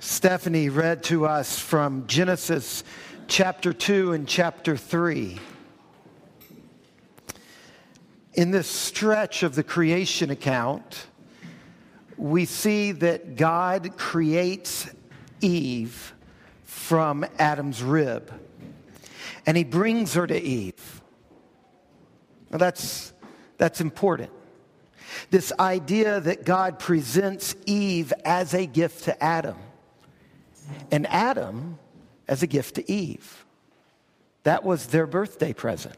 Stephanie read to us from Genesis chapter 2 and chapter 3. In this stretch of the creation account, we see that God creates Eve from Adam's rib, and he brings her to Eve. Now that's, that's important. This idea that God presents Eve as a gift to Adam and Adam as a gift to Eve. That was their birthday present.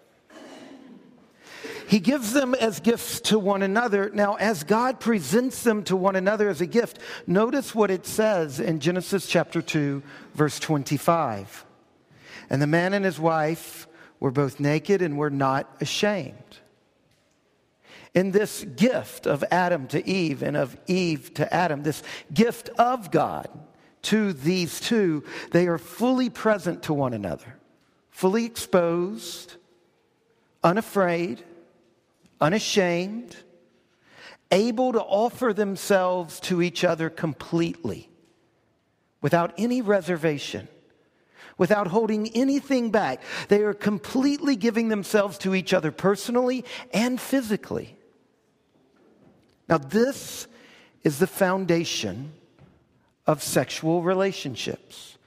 He gives them as gifts to one another. Now, as God presents them to one another as a gift, notice what it says in Genesis chapter 2, verse 25. And the man and his wife were both naked and were not ashamed. In this gift of Adam to Eve and of Eve to Adam, this gift of God, to these two, they are fully present to one another, fully exposed, unafraid, unashamed, able to offer themselves to each other completely, without any reservation, without holding anything back. They are completely giving themselves to each other personally and physically. Now, this is the foundation of sexual relationships.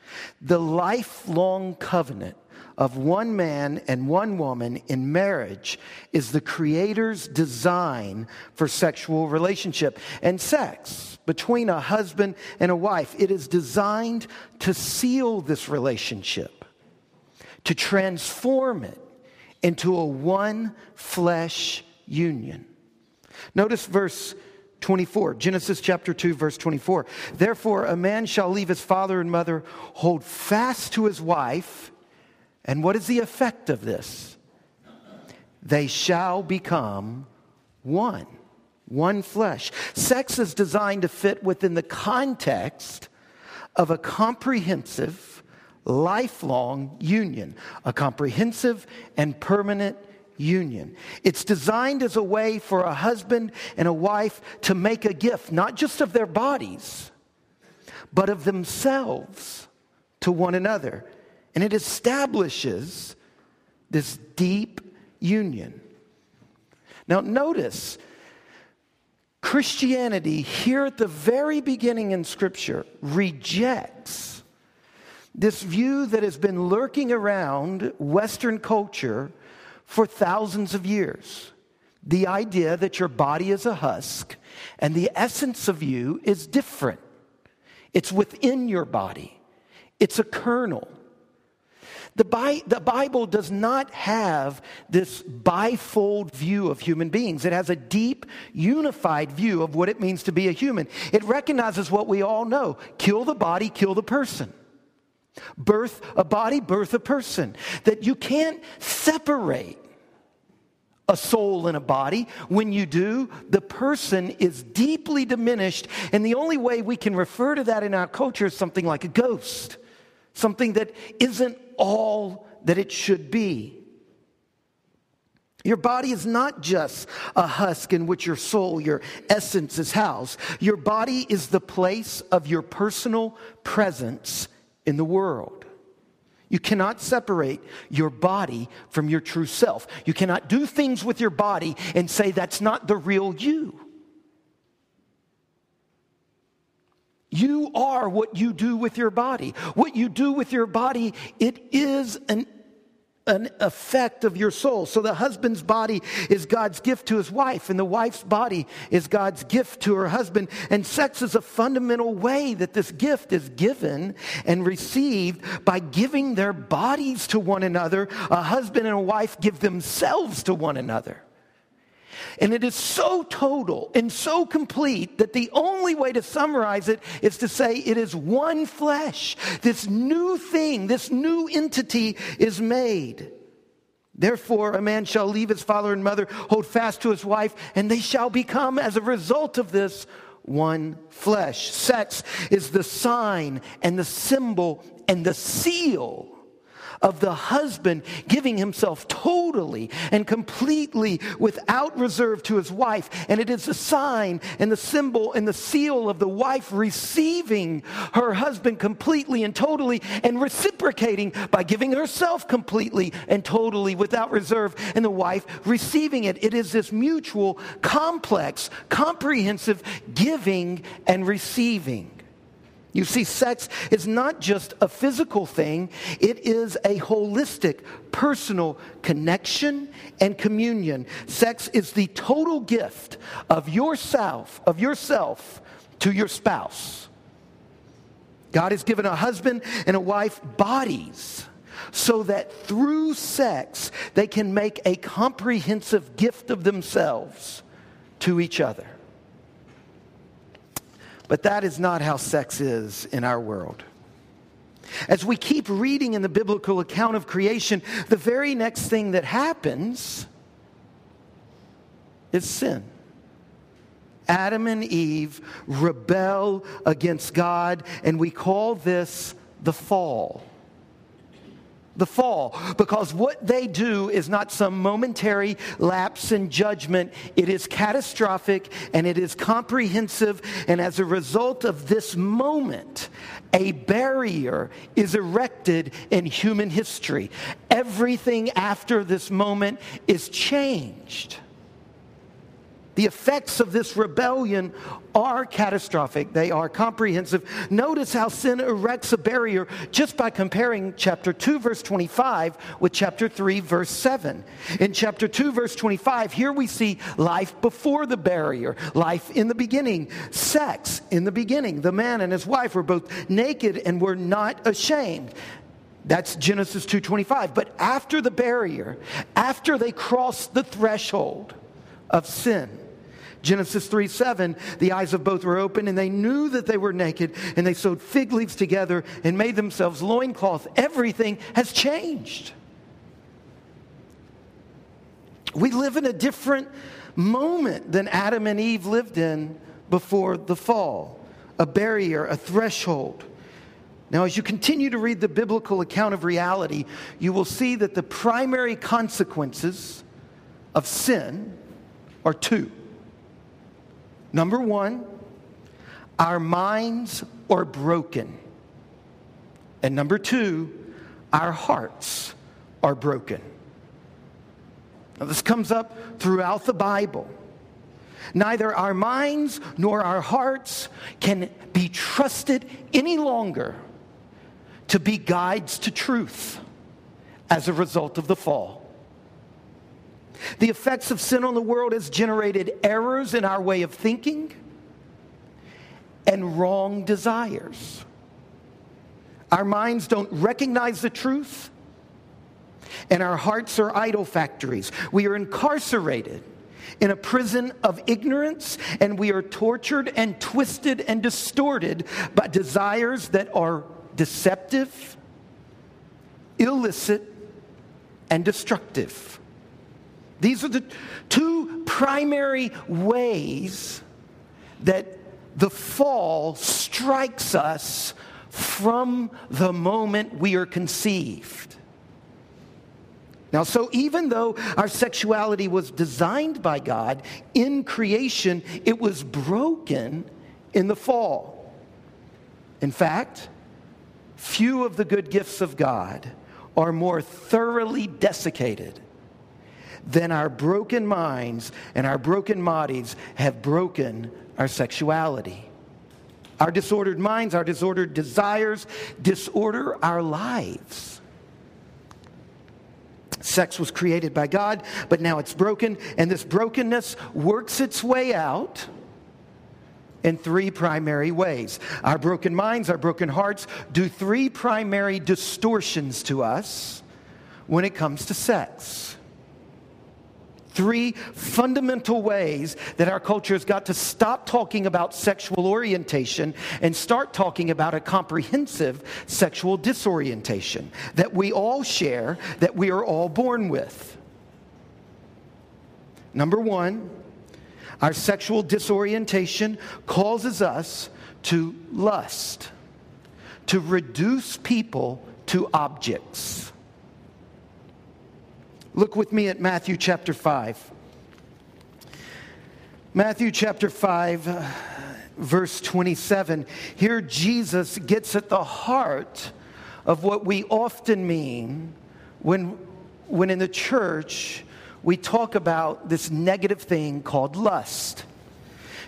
The lifelong covenant of one man and one woman in marriage is the Creator's design for sexual relationship and sex between a husband and a wife. It is designed to seal this relationship, to transform it into a one flesh union. Notice verse 24. Genesis chapter 2, verse 24. Therefore, a man shall leave his father and mother, hold fast to his wife. And what is the effect of this? They shall become one, one flesh. Sex is designed to fit within the context of a comprehensive, lifelong union, a comprehensive and permanent union. It's designed as a way for a husband and a wife to make a gift, not just of their bodies, but of themselves to one another. And it establishes this deep union. Now, notice Christianity, here at the very beginning in Scripture, rejects this view that has been lurking around Western culture for thousands of years. The idea that your body is a husk and the essence of you is different. It's within your body, it's a kernel. The, Bi- the Bible does not have this bifold view of human beings. It has a deep, unified view of what it means to be a human. It recognizes what we all know kill the body, kill the person. Birth a body, birth a person. That you can't separate a soul and a body. When you do, the person is deeply diminished. And the only way we can refer to that in our culture is something like a ghost, something that isn't all that it should be. Your body is not just a husk in which your soul, your essence is housed. Your body is the place of your personal presence in the world. You cannot separate your body from your true self. You cannot do things with your body and say that's not the real you. You are what you do with your body. What you do with your body, it is an an effect of your soul. So the husband's body is God's gift to his wife, and the wife's body is God's gift to her husband. And sex is a fundamental way that this gift is given and received by giving their bodies to one another. A husband and a wife give themselves to one another. And it is so total and so complete that the only way to summarize it is to say it is one flesh. This new thing, this new entity is made. Therefore, a man shall leave his father and mother, hold fast to his wife, and they shall become, as a result of this, one flesh. Sex is the sign and the symbol and the seal of the husband giving himself totally and completely without reserve to his wife. And it is the sign and the symbol and the seal of the wife receiving her husband completely and totally and reciprocating by giving herself completely and totally without reserve, and the wife receiving it. It is this mutual, complex, comprehensive giving and receiving. You see, sex is not just a physical thing, it is a holistic, personal connection and communion. Sex is the total gift of yourself, of yourself to your spouse. God has given a husband and a wife bodies so that through sex they can make a comprehensive gift of themselves to each other. But that is not how sex is in our world. As we keep reading in the biblical account of creation, the very next thing that happens is sin. Adam and Eve rebel against God, and we call this the fall the fall because what they do is not some momentary lapse in judgment. It is catastrophic and it is comprehensive. And as a result of this moment, a barrier is erected in human history. Everything after this moment is changed. The effects of this rebellion are catastrophic. They are comprehensive. Notice how sin erects a barrier just by comparing chapter 2, verse 25 with chapter 3, verse 7. In chapter 2, verse 25, here we see life before the barrier, life in the beginning, sex in the beginning. The man and his wife were both naked and were not ashamed. That's Genesis 2:25. But after the barrier, after they crossed the threshold of sin, Genesis 3 7, the eyes of both were open, and they knew that they were naked, and they sewed fig leaves together and made themselves loincloth. Everything has changed. We live in a different moment than Adam and Eve lived in before the fall a barrier, a threshold. Now, as you continue to read the biblical account of reality, you will see that the primary consequences of sin are two. Number one, our minds are broken. And number two, our hearts are broken. Now, this comes up throughout the Bible. Neither our minds nor our hearts can be trusted any longer to be guides to truth as a result of the fall. The effects of sin on the world has generated errors in our way of thinking and wrong desires. Our minds don't recognize the truth, and our hearts are idol factories. We are incarcerated in a prison of ignorance, and we are tortured and twisted and distorted by desires that are deceptive, illicit, and destructive. These are the two primary ways that the fall strikes us from the moment we are conceived. Now, so even though our sexuality was designed by God in creation, it was broken in the fall. In fact, few of the good gifts of God are more thoroughly desiccated then our broken minds and our broken bodies have broken our sexuality. Our disordered minds, our disordered desires disorder our lives. Sex was created by God, but now it's broken, and this brokenness works its way out in three primary ways. Our broken minds, our broken hearts do three primary distortions to us when it comes to sex three fundamental ways that our culture has got to stop talking about sexual orientation and start talking about a comprehensive sexual disorientation that we all share, that we are all born with. Number one, our sexual disorientation causes us to lust, to reduce people to objects. Look with me at Matthew chapter 5. Matthew chapter 5, uh, verse 27. Here, Jesus gets at the heart of what we often mean when, when in the church we talk about this negative thing called lust.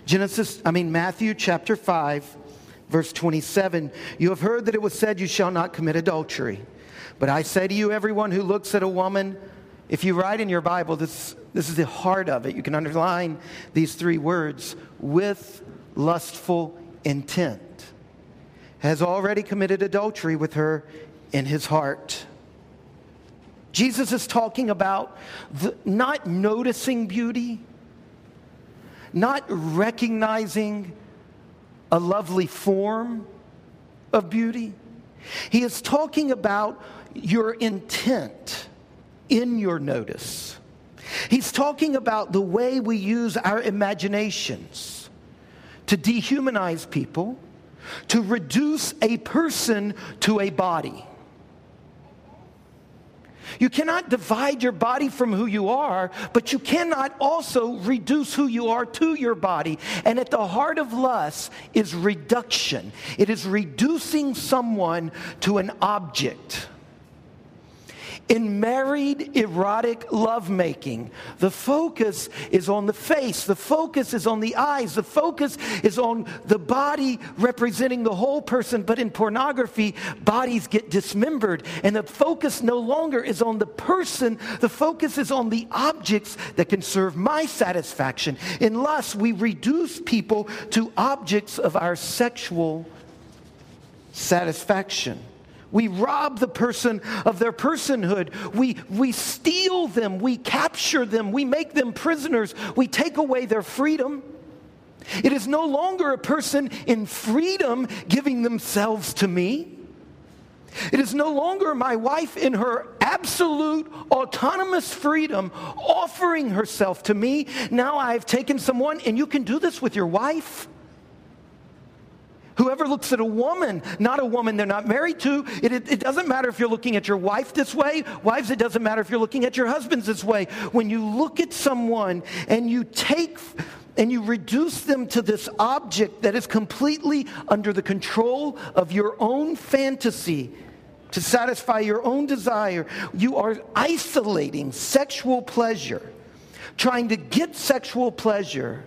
Genesis, I mean, Matthew chapter 5, verse 27. You have heard that it was said, You shall not commit adultery. But I say to you, everyone who looks at a woman, if you write in your Bible, this, this is the heart of it. You can underline these three words with lustful intent, has already committed adultery with her in his heart. Jesus is talking about the, not noticing beauty, not recognizing a lovely form of beauty. He is talking about your intent in your notice. He's talking about the way we use our imaginations to dehumanize people, to reduce a person to a body. You cannot divide your body from who you are, but you cannot also reduce who you are to your body. And at the heart of lust is reduction, it is reducing someone to an object. In married erotic lovemaking, the focus is on the face, the focus is on the eyes, the focus is on the body representing the whole person. But in pornography, bodies get dismembered, and the focus no longer is on the person, the focus is on the objects that can serve my satisfaction. In lust, we reduce people to objects of our sexual satisfaction. We rob the person of their personhood. We, we steal them. We capture them. We make them prisoners. We take away their freedom. It is no longer a person in freedom giving themselves to me. It is no longer my wife in her absolute autonomous freedom offering herself to me. Now I've taken someone, and you can do this with your wife. Whoever looks at a woman, not a woman they're not married to, it, it, it, doesn't matter if you're looking at your wife this way. Wives, it doesn't matter if you're looking at your husbands this way. When you look at someone and you take and you reduce them to this object that is completely under the control of your own fantasy to satisfy your own desire, you are isolating sexual pleasure, trying to get sexual pleasure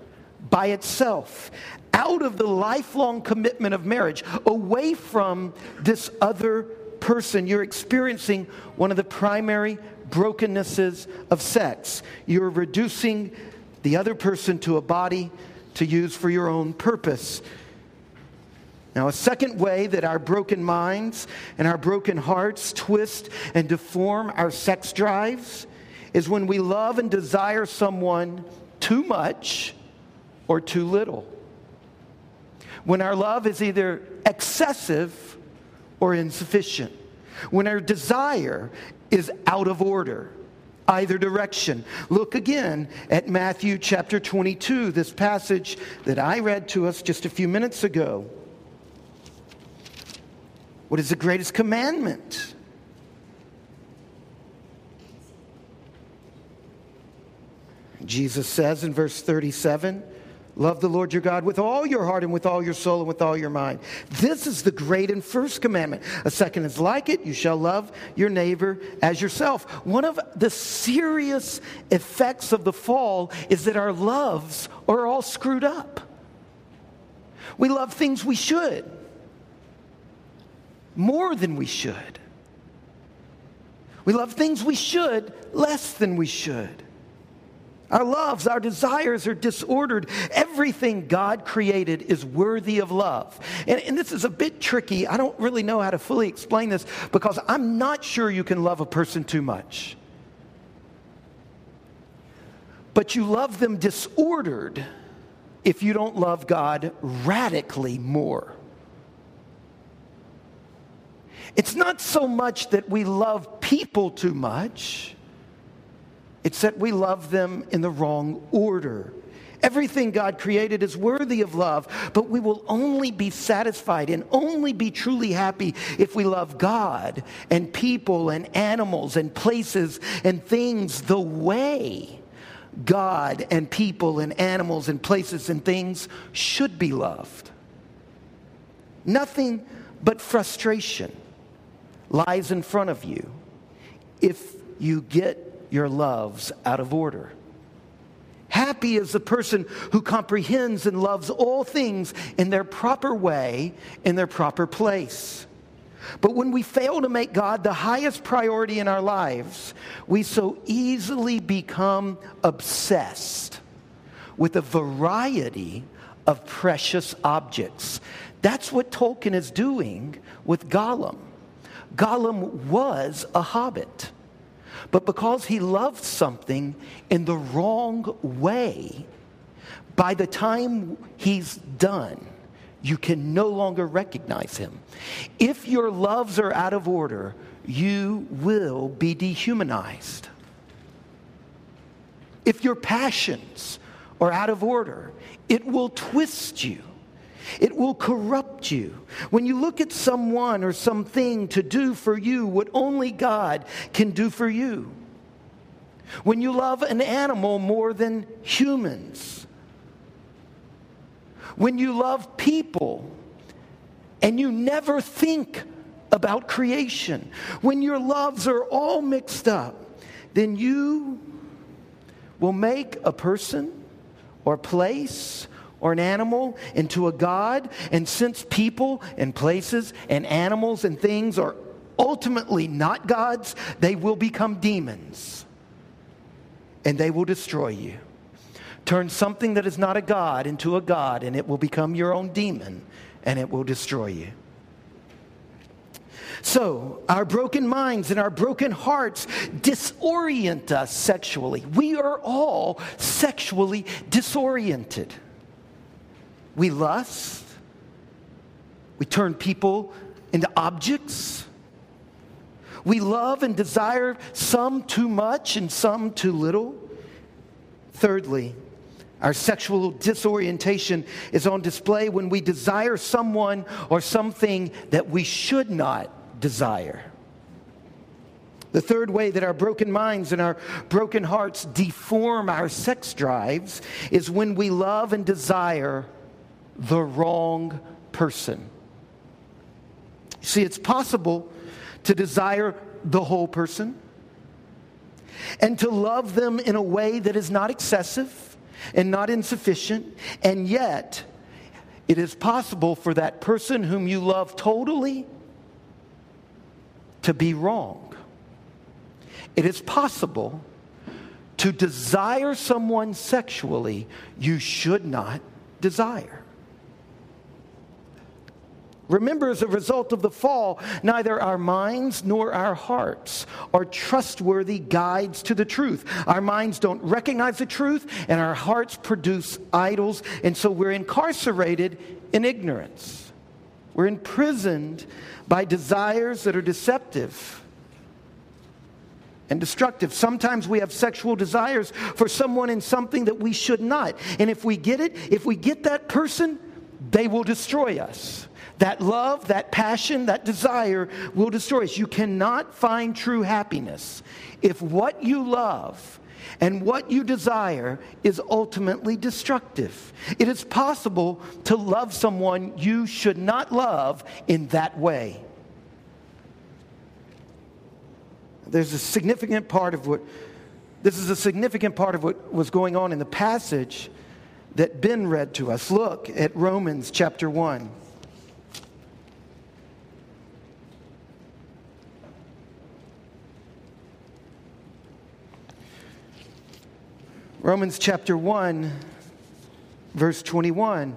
by itself out of the lifelong commitment of marriage, away from this other person. You're experiencing one of the primary brokennesses of sex. You're reducing the other person to a body to use for your own purpose. Now, a second way that our broken minds and our broken hearts twist and deform our sex drives is when we love and desire someone too much or too little when our love is either excessive or insufficient, when our desire is out of order, either direction. Look again at Matthew chapter 22, this passage that I read to us just a few minutes ago. What is the greatest commandment? Jesus says in verse 37 Love the Lord your God with all your heart and with all your soul and with all your mind. This is the great and first commandment. A second is like it you shall love your neighbor as yourself. One of the serious effects of the fall is that our loves are all screwed up. We love things we should more than we should. We love things we should less than we should. Our loves, our desires are disordered. Everything God created is worthy of love. And, and, this is a bit tricky. I don't really know how to fully explain this because I'm not sure you can love a person too much. But you love them disordered if you don't love God radically more. It's not so much that we love people too much it's that we love them in the wrong order. Everything God created is worthy of love, but we will only be satisfied and only be truly happy if we love God and people and animals and places and things the way God and people and animals and places and things should be loved. Nothing but frustration lies in front of you if you get your loves out of order. Happy is the person who comprehends and loves all things in their proper way, in their proper place. But when we fail to make God the highest priority in our lives, we so easily become obsessed with a variety of precious objects. That's what Tolkien is doing with Gollum. Gollum was a hobbit. But because he loved something in the wrong way, by the time he's done, you can no longer recognize him. If your loves are out of order, you will be dehumanized. If your passions are out of order, it will twist you. It will corrupt you. When you look at someone or something to do for you what only God can do for you. When you love an animal more than humans. When you love people and you never think about creation. When your loves are all mixed up, then you will make a person or place or an animal into a God. And since people and places and animals and things are ultimately not gods, they will become demons and they will destroy you. Turn something that is not a God into a God, and it will become your own demon and it will destroy you. So, our broken minds and our broken hearts disorient us sexually. We are all sexually disoriented. We lust. We turn people into objects. We love and desire some too much and some too little. Thirdly, our sexual disorientation is on display when we desire someone or something that we should not desire. The third way that our broken minds and our broken hearts deform our sex drives is when we love and desire the wrong person. See, it's possible to desire the whole person and to love them in a way that is not excessive and not insufficient, and yet it is possible for that person whom you love totally to be wrong. It is possible to desire someone sexually you should not desire. Remember, as a result of the fall, neither our minds nor our hearts are trustworthy guides to the truth. Our minds don't recognize the truth, and our hearts produce idols, and so we're incarcerated in ignorance. We're imprisoned by desires that are deceptive and destructive. Sometimes we have sexual desires for someone and something that we should not. And if we get it, if we get that person, they will destroy us. That love, that passion, that desire will destroy us. You cannot find true happiness if what you love and what you desire is ultimately destructive. It is possible to love someone you should not love in that way. There's a significant part of what, this is a significant part of what was going on in the passage that Ben read to us. Look at Romans chapter 1. Romans chapter 1, verse 21.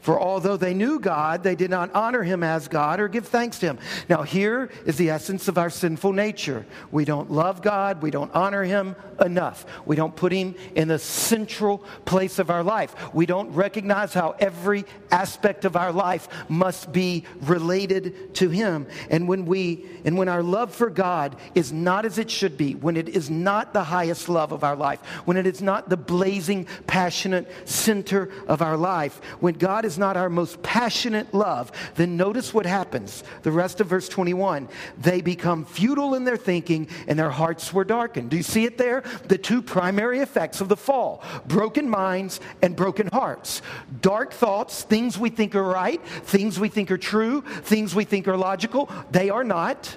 For although they knew God, they did not honor him as God or give thanks to him. Now, here is the essence of our sinful nature. We don't love God, we don't honor him enough. We don't put him in the central place of our life. We don't recognize how every aspect of our life must be related to him. And when we and when our love for God is not as it should be, when it is not the highest love of our life, when it is not the blazing, passionate center of our life, when God is not our most passionate love, then notice what happens. The rest of verse 21 they become futile in their thinking and their hearts were darkened. Do you see it there? The two primary effects of the fall broken minds and broken hearts. Dark thoughts, things we think are right, things we think are true, things we think are logical, they are not.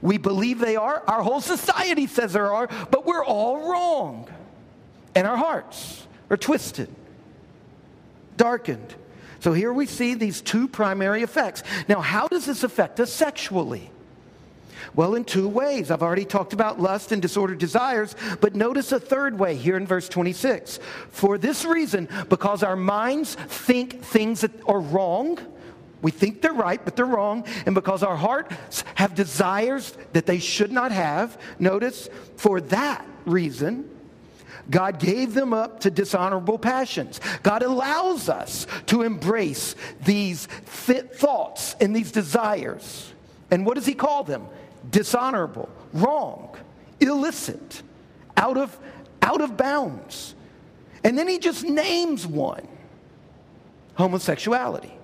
We believe they are. Our whole society says there are, but we're all wrong. And our hearts are twisted, darkened. So here we see these two primary effects. Now, how does this affect us sexually? Well, in two ways. I've already talked about lust and disordered desires, but notice a third way here in verse 26. For this reason, because our minds think things that are wrong, we think they're right, but they're wrong. And because our hearts have desires that they should not have, notice, for that reason, God gave them up to dishonorable passions. God allows us to embrace these thoughts and these desires. And what does He call them? Dishonorable, wrong, illicit, out of, out of bounds. And then He just names one homosexuality.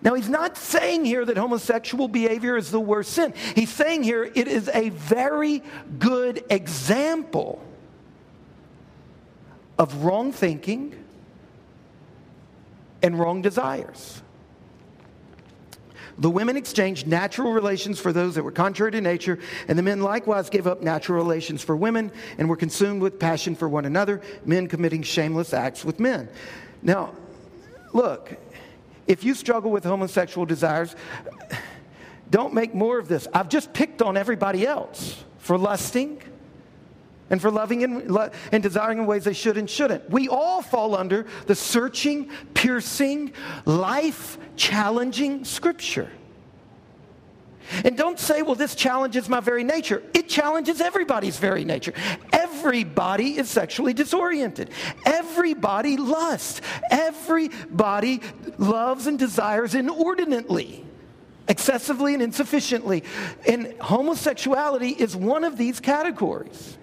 Now, he's not saying here that homosexual behavior is the worst sin. He's saying here it is a very good example of wrong thinking and wrong desires. The women exchanged natural relations for those that were contrary to nature, and the men likewise gave up natural relations for women and were consumed with passion for one another, men committing shameless acts with men. Now, look, if you struggle with homosexual desires, don't make more of this. I've just picked on everybody else for lusting and for loving and, and desiring in ways they should and shouldn't. We all fall under the searching, piercing, life challenging scripture. And don't say, well, this challenges my very nature. It challenges everybody's very nature. Everybody is sexually disoriented. Everybody lusts. Everybody loves and desires inordinately, excessively and insufficiently. And homosexuality is one of these categories.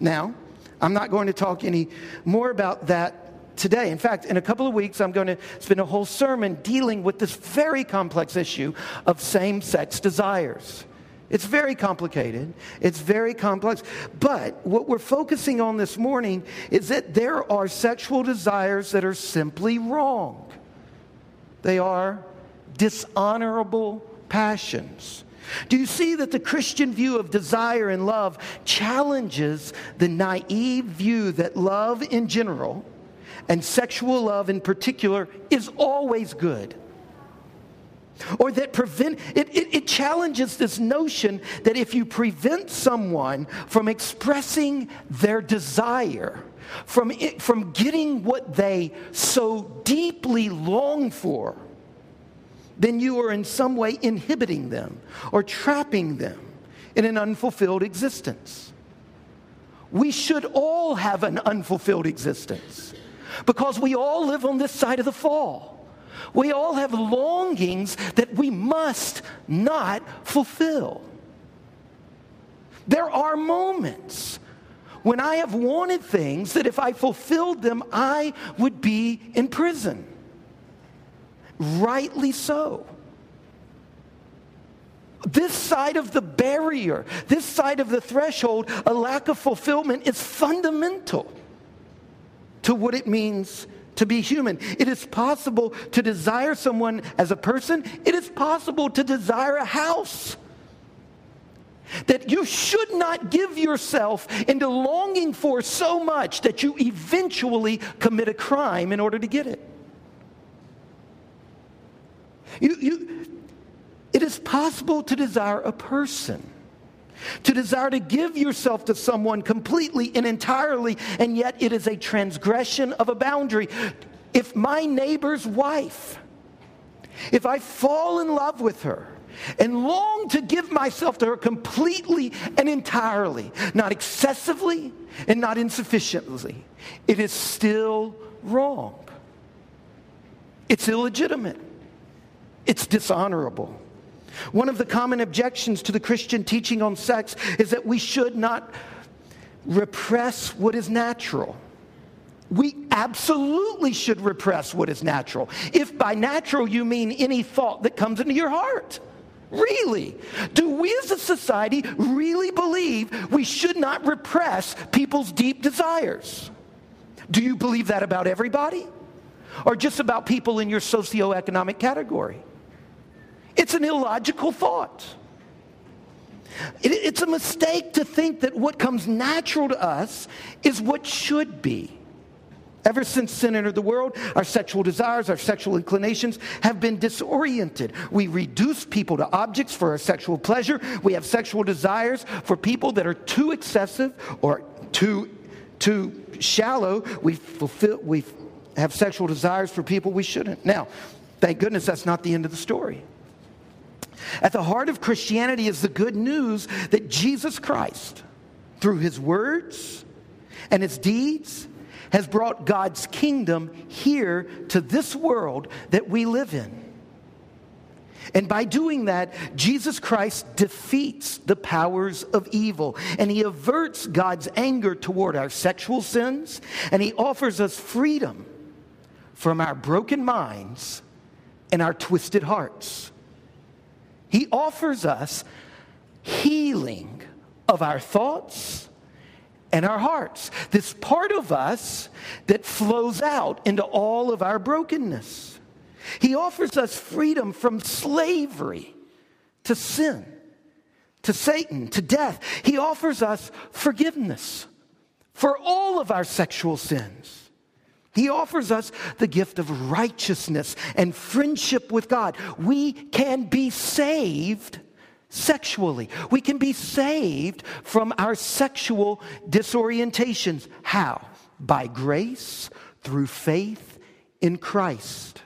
Now, I'm not going to talk any more about that today. In fact, in a couple of weeks, I'm going to spend a whole sermon dealing with this very complex issue of same sex desires. It's very complicated. It's very complex. But what we're focusing on this morning is that there are sexual desires that are simply wrong. They are dishonorable passions. Do you see that the Christian view of desire and love challenges the naive view that love in general and sexual love in particular is always good. Or that prevent, it, it, it, challenges this notion that if you prevent someone from expressing their desire, from, it, from getting what they so deeply long for, then you are in some way inhibiting them or trapping them in an unfulfilled existence. We should all have an unfulfilled existence because we all live on this side of the fall. We all have longings that we must not fulfill. There are moments when I have wanted things that if I fulfilled them, I would be in prison. Rightly so. This side of the barrier, this side of the threshold, a lack of fulfillment is fundamental to what it means to be human. It is possible to desire someone as a person, it is possible to desire a house. That you should not give yourself into longing for so much that you eventually commit a crime in order to get it. You, you, it is possible to desire a person to desire to give yourself to someone completely and entirely, and yet it is a transgression of a boundary. if my neighbor's wife, if I fall in love with her, and long to give myself to her completely and entirely, not excessively and not insufficiently, it is still wrong. It's illegitimate. It's dishonorable. One of the common objections to the Christian teaching on sex is that we should not repress what is natural. We absolutely should repress what is natural. If by natural you mean any thought that comes into your heart. Really? Do we as a society really believe we should not repress people's deep desires? Do you believe that about everybody? Or just about people in your socioeconomic category? It's an illogical thought. It, it's a mistake to think that what comes natural to us is what should be. Ever since sin entered the world, our sexual desires, our sexual inclinations have been disoriented. We reduce people to objects for our sexual pleasure. We have sexual desires for people that are too excessive or too, too shallow. We fulfill, we have sexual desires for people we shouldn't. Now, thank goodness that's not the end of the story. At the heart of Christianity is the good news that Jesus Christ, through his words and his deeds, has brought God's kingdom here to this world that we live in. And by doing that, Jesus Christ defeats the powers of evil and he averts God's anger toward our sexual sins and he offers us freedom from our broken minds and our twisted hearts. He offers us healing of our thoughts and our hearts. This part of us that flows out into all of our brokenness. He offers us freedom from slavery to sin, to Satan, to death. He offers us forgiveness for all of our sexual sins. He offers us the gift of righteousness and friendship with God. We can be saved sexually. We can be saved from our sexual disorientations. How? By grace through faith in Christ.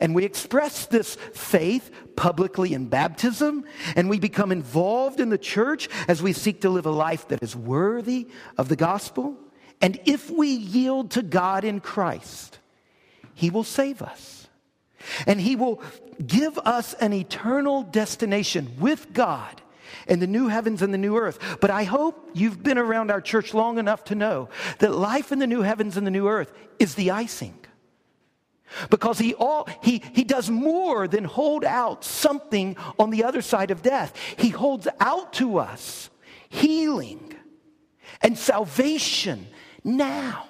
And we express this faith publicly in baptism, and we become involved in the church as we seek to live a life that is worthy of the gospel. And if we yield to God in Christ, He will save us. And He will give us an eternal destination with God in the new heavens and the new earth. But I hope you've been around our church long enough to know that life in the new heavens and the new earth is the icing. Because he, all, he, he does more than hold out something on the other side of death. He holds out to us healing and salvation now.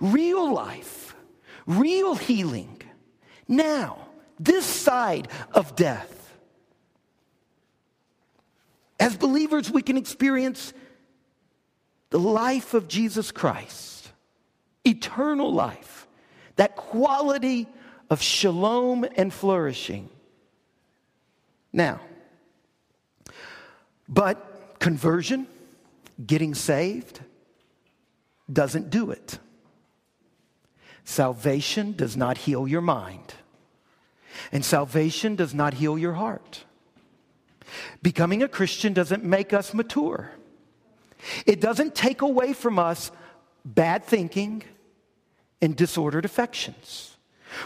Real life, real healing now, this side of death. As believers, we can experience the life of Jesus Christ, eternal life, that quality of shalom and flourishing. Now, but conversion, getting saved, doesn't do it. Salvation does not heal your mind, and salvation does not heal your heart. Becoming a Christian doesn't make us mature. It doesn't take away from us bad thinking and disordered affections.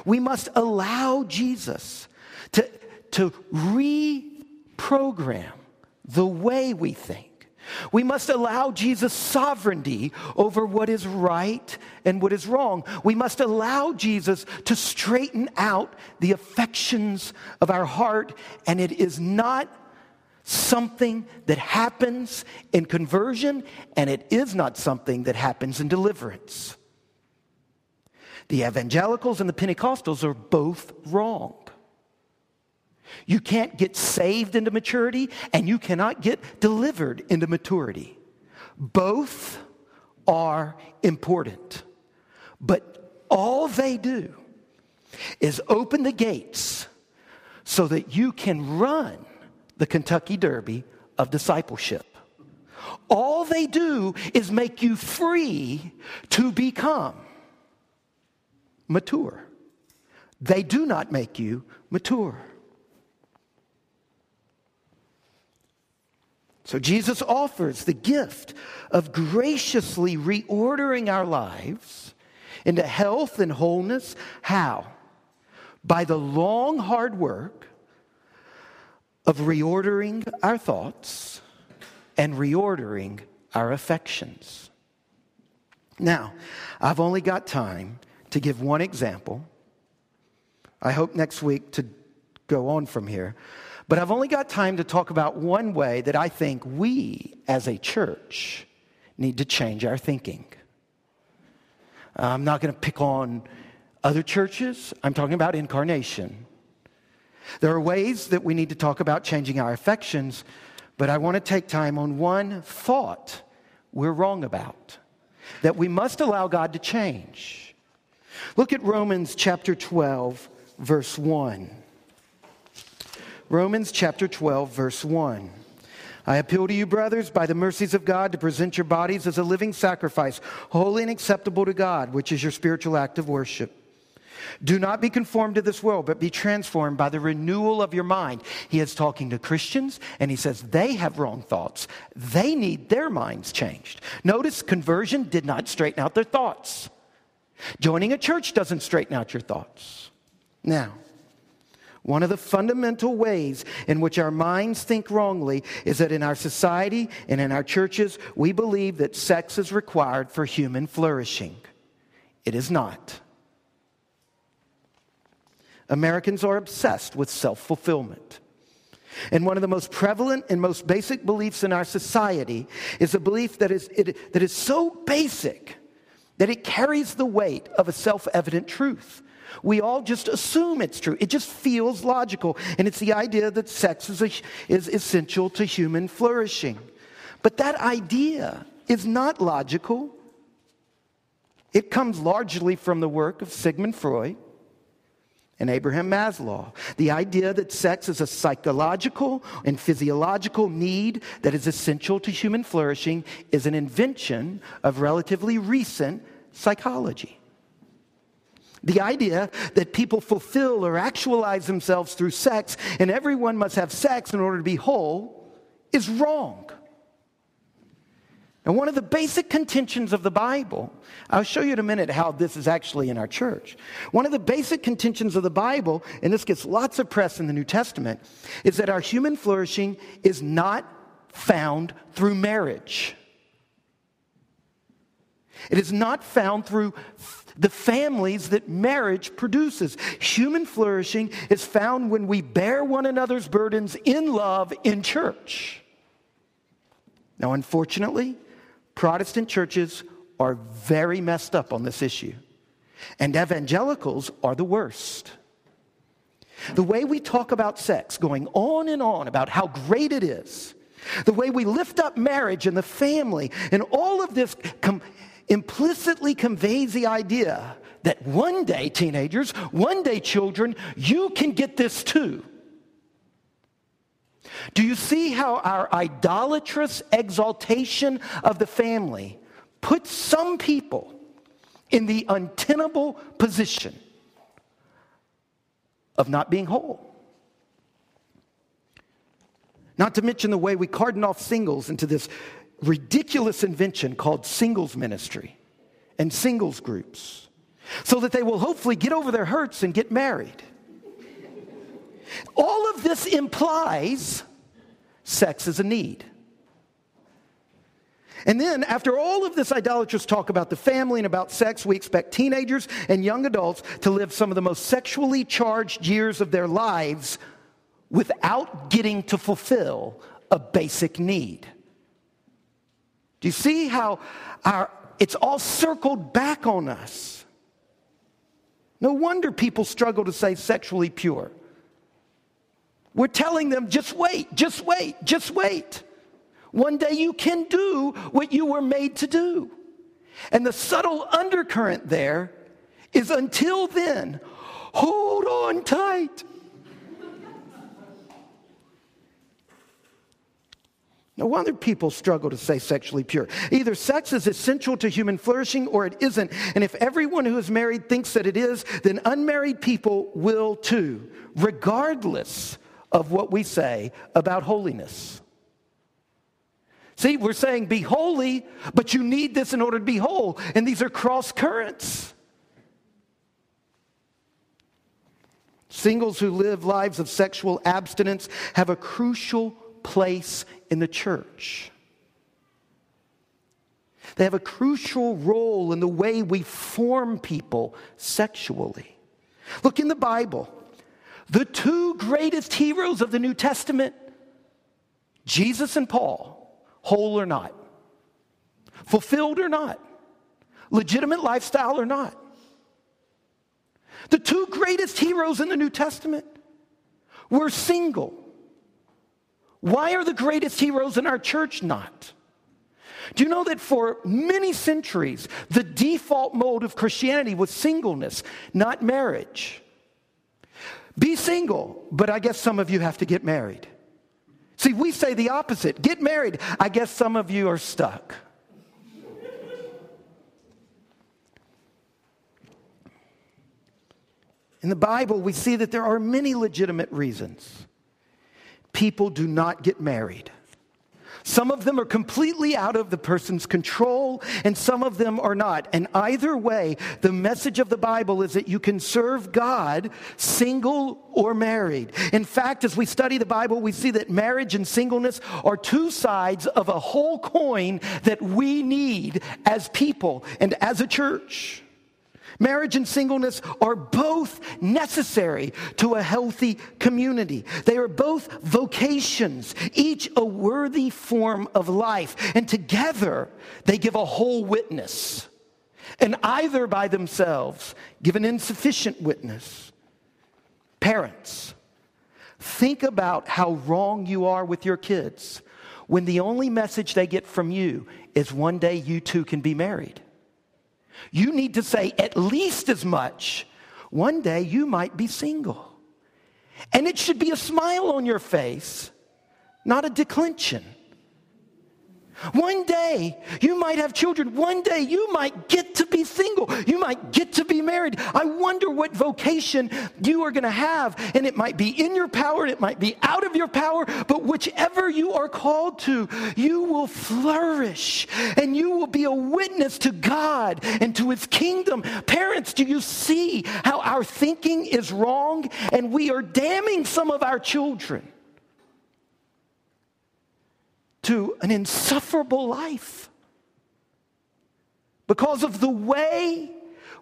We must allow Jesus to, to reprogram the way we think we must allow Jesus' sovereignty over what is right and what is wrong. We must allow Jesus to straighten out the affections of our heart, and it is not something that happens in conversion, and it is not something that happens in deliverance. The evangelicals and the Pentecostals are both wrong. You can't get saved into maturity, and you cannot get delivered into maturity. Both are important. But all they do is open the gates so that you can run the Kentucky Derby of discipleship. All they do is make you free to become. mature. They do not make you mature. So Jesus offers the gift of graciously reordering our lives into health and wholeness. How? By the long, hard work of reordering our thoughts and reordering our affections. Now, I've only got time to give one example. I hope next week to go on from here. But I've only got time to talk about one way that I think we as a church need to change our thinking. I'm not going to pick on other churches, I'm talking about incarnation. There are ways that we need to talk about changing our affections, but I want to take time on one thought we're wrong about that we must allow God to change. Look at Romans chapter 12, verse 1. Romans chapter 12, verse 1. I appeal to you, brothers, by the mercies of God, to present your bodies as a living sacrifice, holy and acceptable to God, which is your spiritual act of worship. Do not be conformed to this world, but be transformed by the renewal of your mind. He is talking to Christians, and he says they have wrong thoughts. They need their minds changed. Notice conversion did not straighten out their thoughts. Joining a church doesn't straighten out your thoughts. Now, one of the fundamental ways in which our minds think wrongly is that in our society and in our churches, we believe that sex is required for human flourishing. It is not. Americans are obsessed with self fulfillment. And one of the most prevalent and most basic beliefs in our society is a belief that is, it, that is so basic that it carries the weight of a self evident truth. We all just assume it's true. It just feels logical. And it's the idea that sex is, a, is essential to human flourishing. But that idea is not logical. It comes largely from the work of Sigmund Freud and Abraham Maslow. The idea that sex is a psychological and physiological need that is essential to human flourishing is an invention of relatively recent psychology. The idea that people fulfill or actualize themselves through sex and everyone must have sex in order to be whole is wrong. And one of the basic contentions of the Bible, I'll show you in a minute how this is actually in our church. One of the basic contentions of the Bible, and this gets lots of press in the New Testament, is that our human flourishing is not found through marriage. It is not found through the families that marriage produces. Human flourishing is found when we bear one another's burdens in love in church. Now, unfortunately, Protestant churches are very messed up on this issue, and evangelicals are the worst. The way we talk about sex, going on and on about how great it is, the way we lift up marriage and the family, and all of this com- implicitly conveys the idea that one day, teenagers, one day, children, you can get this too. Do you see how our idolatrous exaltation of the family puts some people in the untenable position of not being whole? Not to mention the way we cordon off singles into this ridiculous invention called singles ministry and singles groups so that they will hopefully get over their hurts and get married. All of this implies sex is a need. And then, after all of this idolatrous talk about the family and about sex, we expect teenagers and young adults to live some of the most sexually charged years of their lives without getting to fulfill a basic need. Do you see how our, it's all circled back on us? No wonder people struggle to say sexually pure. We're telling them, just wait, just wait, just wait. One day you can do what you were made to do. And the subtle undercurrent there is until then, hold on tight. No wonder people struggle to stay sexually pure. Either sex is essential to human flourishing or it isn't. And if everyone who is married thinks that it is, then unmarried people will too, regardless of what we say about holiness. See, we're saying be holy, but you need this in order to be whole. And these are cross currents. Singles who live lives of sexual abstinence have a crucial place in the church. They have a crucial role in the way we form people sexually. Look in the Bible. The two greatest heroes of the New Testament, Jesus and Paul, whole or not, fulfilled or not, legitimate lifestyle or not. The two greatest heroes in the New Testament were single. Why are the greatest heroes in our church not? Do you know that for many centuries, the default mode of Christianity was singleness, not marriage? Be single, but I guess some of you have to get married. See, we say the opposite get married. I guess some of you are stuck. In the Bible, we see that there are many legitimate reasons people do not get married. Some of them are completely out of the person's control, and some of them are not. And either way, the message of the Bible is that you can serve God single or married. In fact, as we study the Bible, we see that marriage and singleness are two sides of a whole coin that we need as people and as a church. Marriage and singleness are both necessary to a healthy community. They are both vocations, each a worthy form of life. And together, they give a whole witness. And either by themselves give an insufficient witness. Parents, think about how wrong you are with your kids when the only message they get from you is one day you two can be married. You need to say at least as much. One day you might be single. And it should be a smile on your face, not a declension. One day you might have children. One day you might get to be single. You might get to be married. I wonder what vocation you are going to have. And it might be in your power, it might be out of your power, but whichever you are called to, you will flourish and you will be a witness to God and to his kingdom. Parents, do you see how our thinking is wrong and we are damning some of our children? To an insufferable life because of the way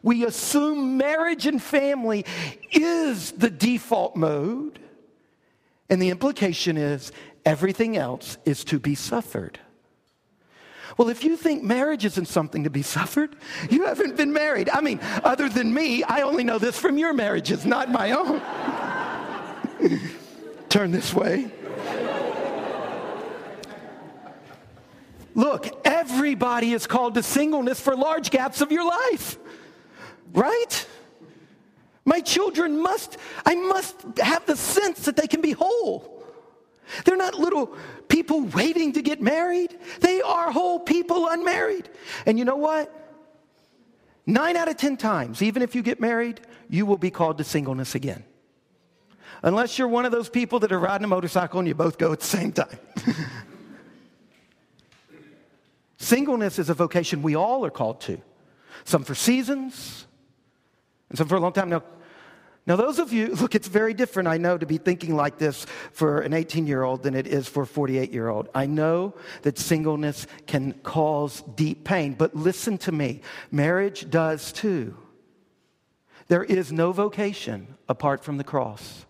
we assume marriage and family is the default mode. And the implication is everything else is to be suffered. Well, if you think marriage isn't something to be suffered, you haven't been married. I mean, other than me, I only know this from your marriages, not my own. Turn this way. Look, everybody is called to singleness for large gaps of your life, right? My children must, I must have the sense that they can be whole. They're not little people waiting to get married. They are whole people unmarried. And you know what? Nine out of 10 times, even if you get married, you will be called to singleness again. Unless you're one of those people that are riding a motorcycle and you both go at the same time. Singleness is a vocation we all are called to, some for seasons, and some for a long time. Now, now, those of you, look, it's very different, I know, to be thinking like this for an 18 year old than it is for a 48 year old. I know that singleness can cause deep pain, but listen to me marriage does too. There is no vocation apart from the cross.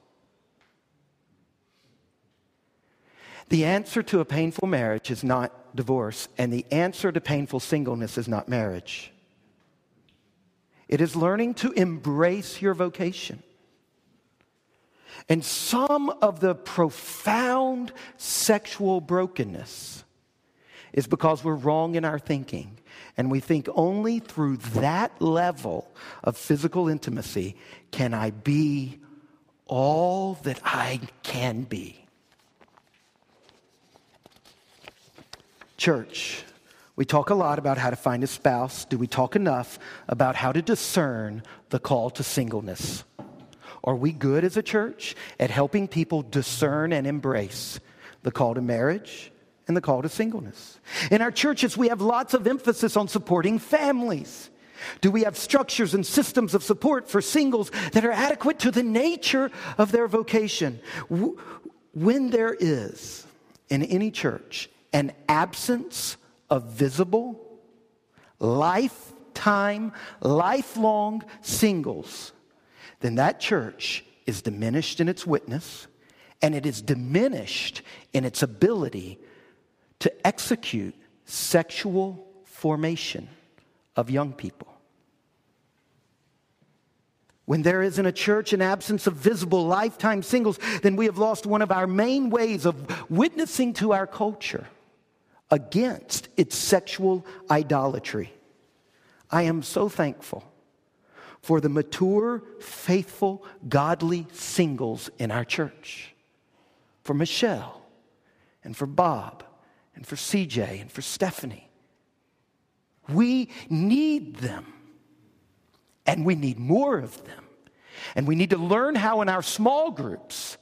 The answer to a painful marriage is divorce, and the answer to painful singleness is not marriage. It is learning to embrace your vocation. And some of the profound sexual brokenness is because we're wrong in our thinking. And we think only through that level of physical intimacy can I be all that I can be. Church, we talk a lot about how to find a spouse. Do we talk enough about how to discern the call to singleness? Are we good as a church at helping people discern and embrace the call to marriage and the call to singleness? In our churches, we have lots of emphasis on supporting families. Do we have structures and systems of support for singles that are adequate to the nature of their vocation? When there is in any church an absence of visible, lifetime, lifelong singles, then that church is diminished in its witness and it is diminished in its ability to execute sexual formation of young people. When there is in a church an absence of visible lifetime singles, then we have lost one of our main ways of witnessing to our culture against its sexual idolatry. I am so thankful for the mature, faithful, godly singles in our church. For Michelle, and for Bob, and for CJ, and for Stephanie. We need them. And we need more of them. And we need to learn how in our small groups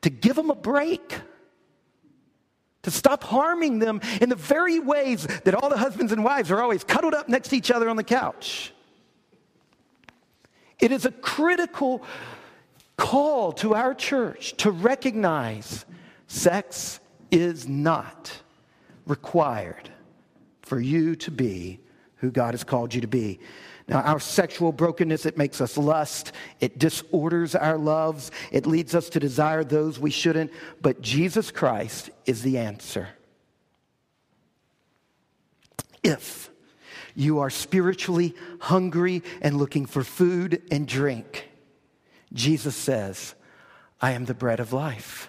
to give them a break, to stop harming them in the very ways that all the husbands and wives are always cuddled up next to each other on the couch. It is a critical call to our church to recognize sex is not required for you to be who God has called you to be. Now, our sexual brokenness, it makes us lust. It disorders our loves. It leads us to desire those we shouldn't. But Jesus Christ is the answer. If you are spiritually hungry and looking for food and drink, Jesus says, I am the bread of life.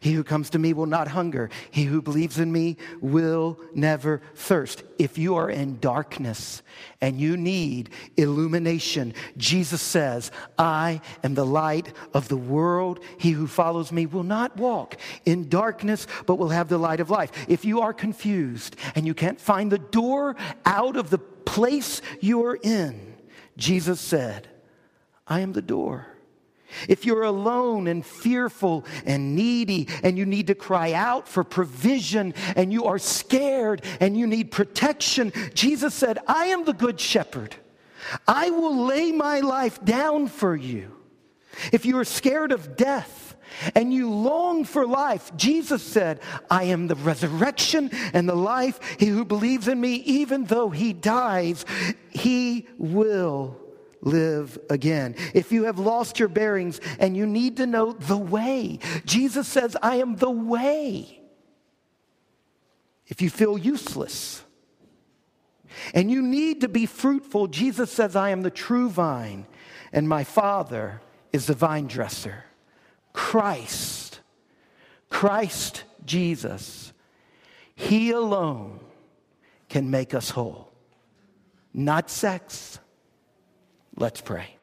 He who comes to me will not hunger. He who believes in me will never thirst. If you are in darkness and you need illumination, Jesus says, I am the light of the world. He who follows me will not walk in darkness, but will have the light of life. If you are confused and you can't find the door out of the place you're in, Jesus said, I am the door. If you're alone and fearful and needy and you need to cry out for provision and you are scared and you need protection, Jesus said, I am the good shepherd. I will lay my life down for you. If you are scared of death and you long for life, Jesus said, I am the resurrection and the life. He who believes in me, even though he dies, he will live again. If you have lost your bearings and you need to know the way, Jesus says, I am the way. If you feel useless and you need to be fruitful, Jesus says, I am the true vine and my Father is the vine dresser. Christ, Christ Jesus, He alone can make us whole. Not sex Let's pray.